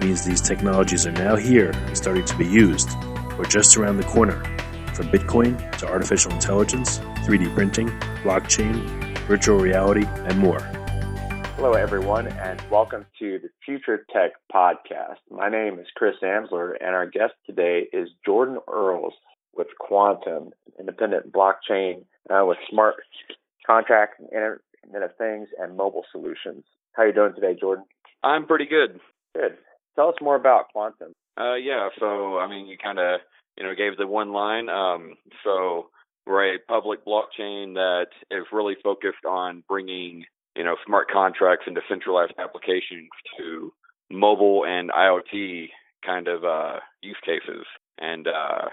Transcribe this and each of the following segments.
means these technologies are now here and starting to be used, or just around the corner, from Bitcoin to artificial intelligence, 3D printing, blockchain, virtual reality, and more. Hello, everyone, and welcome to the Future Tech Podcast. My name is Chris Amsler, and our guest today is Jordan Earls with Qtum, independent blockchain uh, with smart contracts and Internet of Things and mobile solutions. How are you doing today, Jordan? I'm pretty good. Good. Tell us more about Qtum. Uh, yeah, so I mean, you kind of you know gave the one line. Um, so we're a public blockchain that is really focused on bringing you know smart contracts and decentralized applications to mobile and IoT kind of uh, use cases, and uh,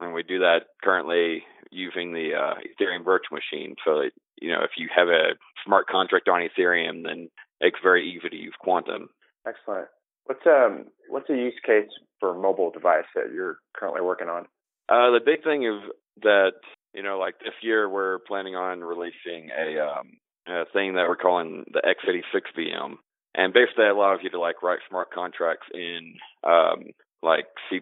and we do that currently using the uh, Ethereum virtual machine. So that, you know if you have a smart contract on Ethereum, then it's very easy to use Qtum. Excellent. What's um what's a use case for mobile device that you're currently working on? Uh, the big thing is that you know, like this year we're planning on releasing a, um, a thing that we're calling the x86 VM, and basically it allows you to like write smart contracts in um, like C++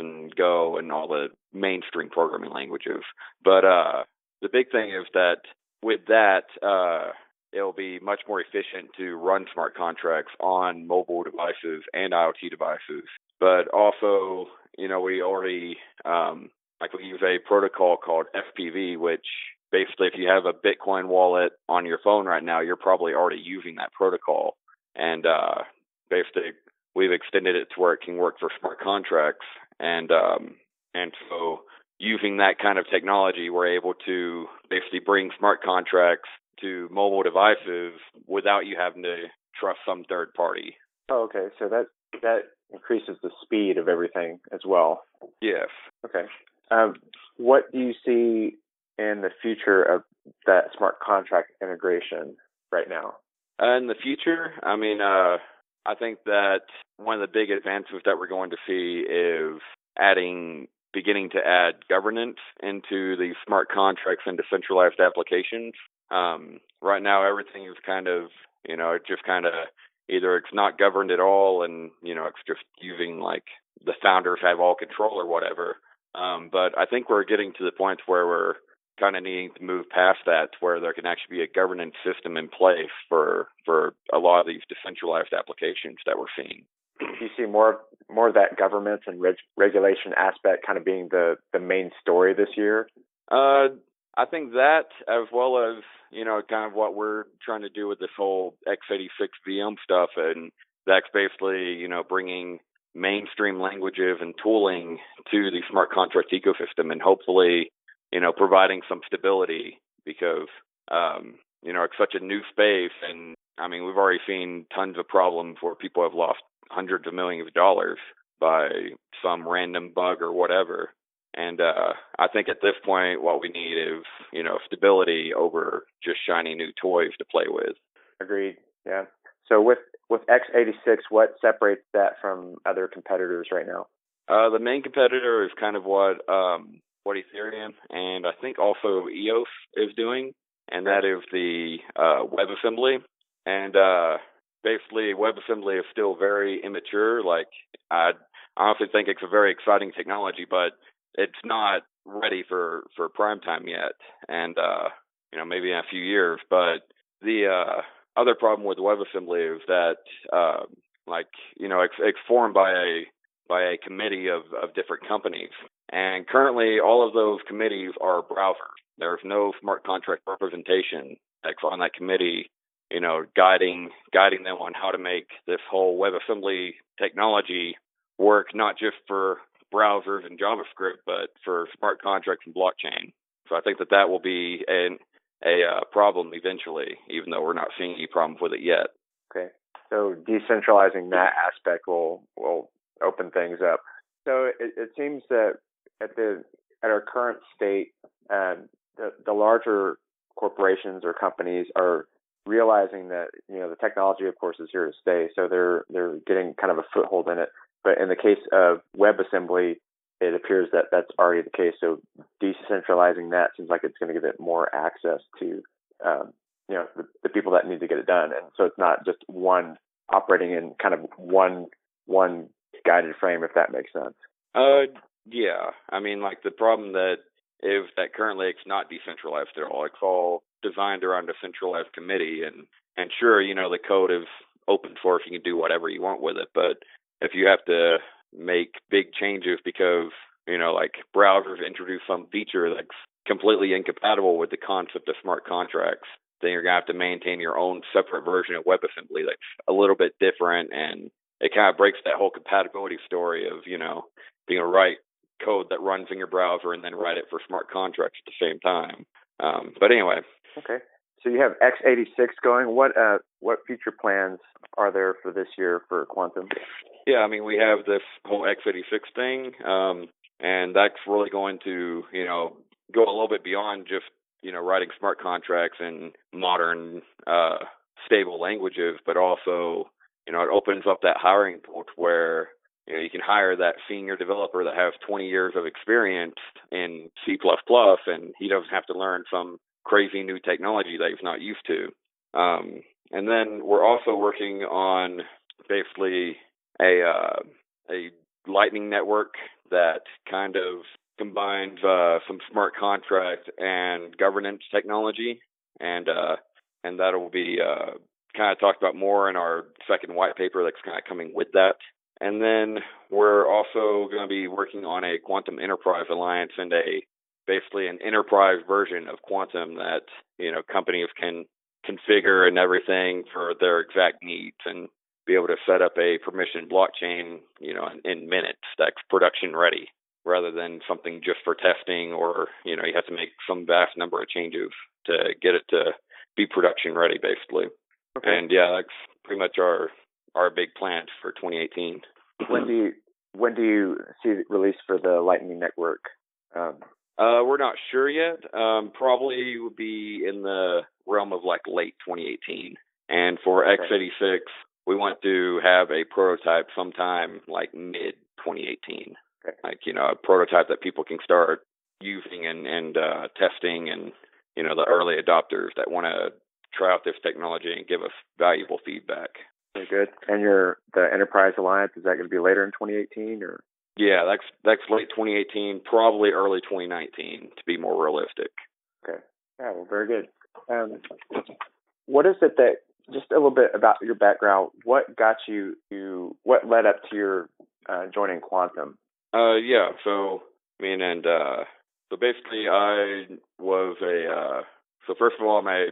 and Go and all the mainstream programming languages. But uh, the big thing is that with that, uh, it'll be much more efficient to run smart contracts on mobile devices and IoT devices. But also, you know, we already um, like we use a protocol called SPV, which basically, if you have a Bitcoin wallet on your phone right now, you're probably already using that protocol. And uh, basically, we've extended it to where it can work for smart contracts. And um, and so, using that kind of technology, we're able to basically bring smart contracts to mobile devices without you having to trust some third party. Oh, okay. So that that increases the speed of everything as well. Yes. Okay. Um, what do you see in the future of that smart contract integration right now? Uh, in the future, I mean, uh, I think that one of the big advancements that we're going to see is adding, beginning to add governance into the smart contracts and decentralized applications. Um, right now, everything is kind of, you know, it just kind of either it's not governed at all, and you know, it's just using like the founders have all control or whatever. Um, but I think we're getting to the point where we're kind of needing to move past that, to where there can actually be a governance system in place for for a lot of these decentralized applications that we're seeing. Do you see more more of that governance and reg- regulation aspect kind of being the the main story this year? Uh, I think that, as well as you know, kind of what we're trying to do with this whole x86 VM stuff, and that's basically you know bringing mainstream languages and tooling to the smart contract ecosystem and hopefully, you know, providing some stability because, um, you know, it's such a new space. And I mean, we've already seen tons of problems where people have lost hundreds of millions of dollars by some random bug or whatever. And uh, I think at this point, what we need is, you know, stability over just shiny new toys to play with. Agreed. Yeah. So with with x86, what separates that from other competitors right now? Uh, the main competitor is kind of what um, what Ethereum and I think also EOS is doing, and that is the uh, WebAssembly. And uh, basically, WebAssembly is still very immature. Like I honestly think it's a very exciting technology, but it's not ready for for prime time yet. And uh, you know, maybe in a few years. But the uh, other problem with WebAssembly is that, uh, like, you know, it's, it's formed by a by a committee of, of different companies. And currently, all of those committees are browsers. There's no smart contract representation that's on that committee, you know, guiding guiding them on how to make this whole WebAssembly technology work not just for browsers and JavaScript, but for smart contracts and blockchain. So I think that that will be an a uh, problem eventually, even though we're not seeing any problems with it yet. Okay. So decentralizing that aspect will will open things up. So it, it seems that at the at our current state, um, the the larger corporations or companies are realizing that you know the technology, of course, is here to stay. So they're they're getting kind of a foothold in it. But in the case of WebAssembly, it appears that that's already the case. So decentralizing that seems like it's going to give it more access to um, you know the, the people that need to get it done, and so it's not just one operating in kind of one one guided frame, if that makes sense. Uh, yeah. I mean, like the problem that if that currently it's not decentralized at all. It's all designed around a centralized committee, and and sure, you know, the code is open source. You can do whatever you want with it, but if you have to make big changes because you know, like browsers introduce some feature that's completely incompatible with the concept of smart contracts, then you're gonna have to maintain your own separate version of WebAssembly that's a little bit different and it kind of breaks that whole compatibility story of, you know, being able to write code that runs in your browser and then write it for smart contracts at the same time. Um, but anyway. Okay. So you have x86 going. What uh, what future plans are there for this year for Qtum? Yeah, I mean we have this whole x86 thing, um, and that's really going to you know go a little bit beyond just you know writing smart contracts in modern uh, stable languages, but also you know, it opens up that hiring pool where you know you can hire that senior developer that has 20 years of experience in C++, and he doesn't have to learn some crazy new technology that he's not used to. Um, and then we're also working on basically a uh, a Lightning network that kind of combines uh, some smart contract and governance technology, and uh, and that'll be uh, kind of talked about more in our second white paper that's kind of coming with that. And then we're also going to be working on a Qtum enterprise alliance and a basically an enterprise version of Qtum that you know companies can configure and everything for their exact needs and be able to set up a permission blockchain you know in, in minutes that's production ready rather than something just for testing or you know you have to make some vast number of changes to get it to be production ready basically Okay. And yeah, that's pretty much our our big plan for 2018. When do you when do you see it released for the Lightning Network? Um, uh, we're not sure yet. Um, probably would be in the realm of like late 2018. And for okay. x86, we want to have a prototype sometime like mid 2018. Okay. Like you know, a prototype that people can start using and and uh, testing, and you know, the early adopters that want to try out this technology and give us valuable feedback. Very good. And your the Enterprise Alliance is that going to be later in 2018 or? Yeah, that's that's late 2018, probably early 2019 to be more realistic. Okay. Yeah, well, very good. Um, what is it that just a little bit about your background? What got you to what led up to your uh, joining Qtum? Uh, yeah. So I mean, and uh, so basically, I was a uh, so first of all, I'm a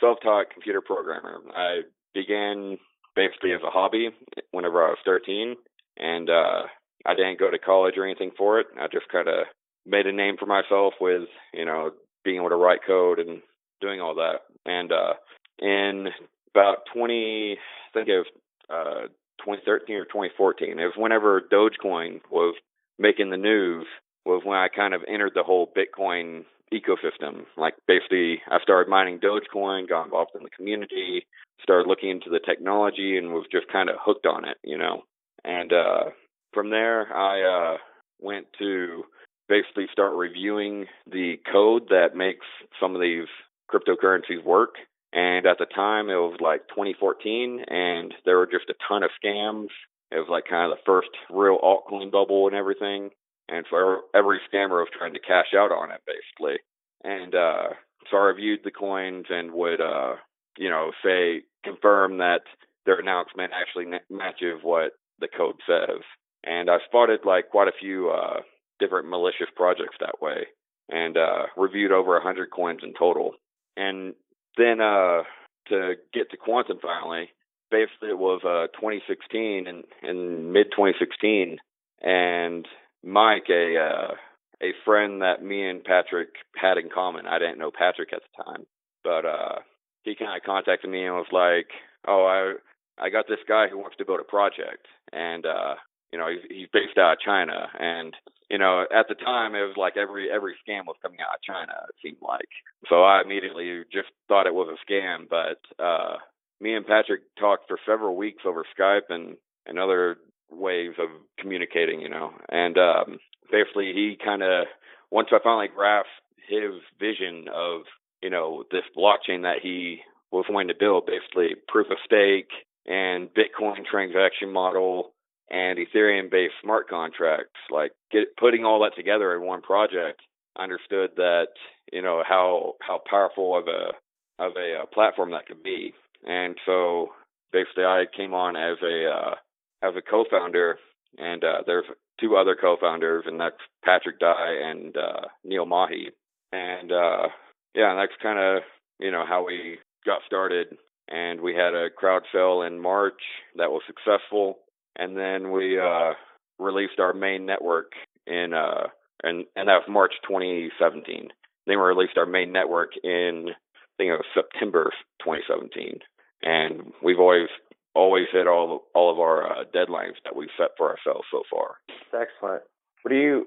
self-taught computer programmer. I began basically as a hobby whenever I was 13, and uh, I didn't go to college or anything for it. I just kind of made a name for myself with, you know, being able to write code and doing all that. And uh, in about 20, I think was uh, 2013 or 2014, it was whenever Dogecoin was making the news, was when I kind of entered the whole Bitcoin ecosystem. Like basically, I started mining Dogecoin, got involved in the community, started looking into the technology, and was just kind of hooked on it, you know. And uh, from there, I uh, went to basically start reviewing the code that makes some of these cryptocurrencies work. And at the time, it was like 2014, and there were just a ton of scams. It was like kind of the first real altcoin bubble and everything and so every scammer was trying to cash out on it basically. And uh, so I reviewed the coins and would, uh, you know, say confirm that their announcement actually matches what the code says. and I spotted like quite a few uh, different malicious projects that way, and uh, reviewed over a hundred coins in total. And then uh, to get to Qtum finally, basically it was uh, 2016 and in mid 2016, and Mike, a uh, a friend that me and Patrick had in common. I didn't know Patrick at the time, but uh, he kind of contacted me and was like, "Oh, I I got this guy who wants to build a project, and uh, you know, he's, he's based out of China, and you know, at the time it was like every every scam was coming out of China. It seemed like, so I immediately just thought it was a scam. But uh, me and Patrick talked for several weeks over Skype and and other ways of communicating, you know, and um, basically he kind of once I finally grasped his vision of you know this blockchain that he was wanting to build, basically proof of stake and Bitcoin transaction model and Ethereum based smart contracts, like get, putting all that together in one project, understood that, you know, how, how powerful of a, of a uh, platform that could be. And so basically I came on as a, uh, as a co-founder and, uh, there's two other co-founders and that's Patrick Dai and, uh, Neil Mahi. And, uh, yeah, and that's kind of, you know, how we got started. And we had a crowd sale in March that was successful and then we uh, released our main network in uh, and and that was March 2017. Then we released our main network in I think it was September 2017, and we've always always hit all all of our uh, deadlines that we've set for ourselves so far. That's excellent. What do you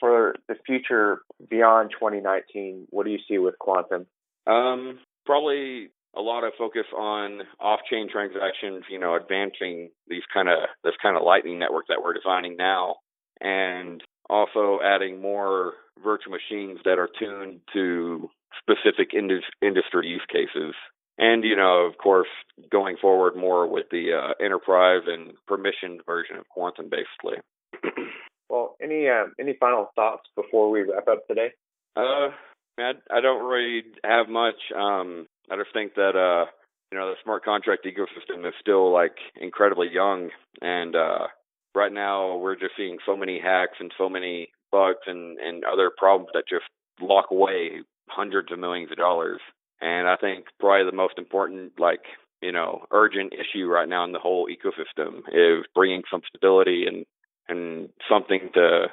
for the future beyond 2019? What do you see with Qtum? Um, probably a lot of focus on off-chain transactions, you know, advancing these kind of this kind of lightning network that we're designing now, and also adding more virtual machines that are tuned to specific industry use cases. And you know, of course, going forward more with the uh, enterprise and permissioned version of Qtum, basically. well, any uh, any final thoughts before we wrap up today? Uh, I, I don't really have much. Um, I just think that uh, you know the smart contract ecosystem is still like incredibly young, and uh, right now we're just seeing so many hacks and so many bugs and and other problems that just lock away hundreds of millions of dollars. And I think probably the most important like you know urgent issue right now in the whole ecosystem is bringing some stability and and something to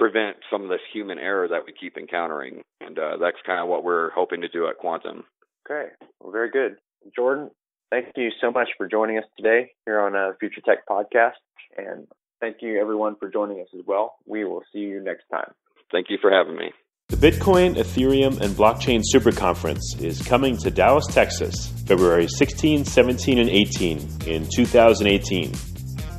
prevent some of this human error that we keep encountering. And uh, that's kind of what we're hoping to do at Qtum. Okay, well, very good. Jordan, thank you so much for joining us today here on a uh, Future Tech Podcast. And thank you, everyone, for joining us as well. We will see you next time. Thank you for having me. The Bitcoin, Ethereum, and Blockchain Super Conference is coming to Dallas, Texas, February 16, 17, and 18 in 2018.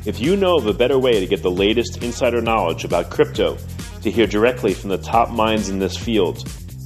If you know of a better way to get the latest insider knowledge about crypto, to hear directly from the top minds in this field,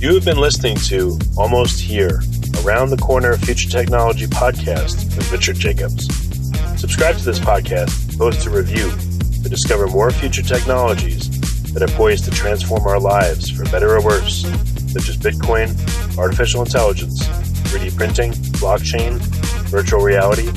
You have been listening to Almost Here, Around the Corner Future Technology podcast with Richard Jacobs. Subscribe to this podcast, post a review to discover more future technologies that are poised to transform our lives for better or worse, such as Bitcoin, artificial intelligence, 3D printing, blockchain, virtual reality,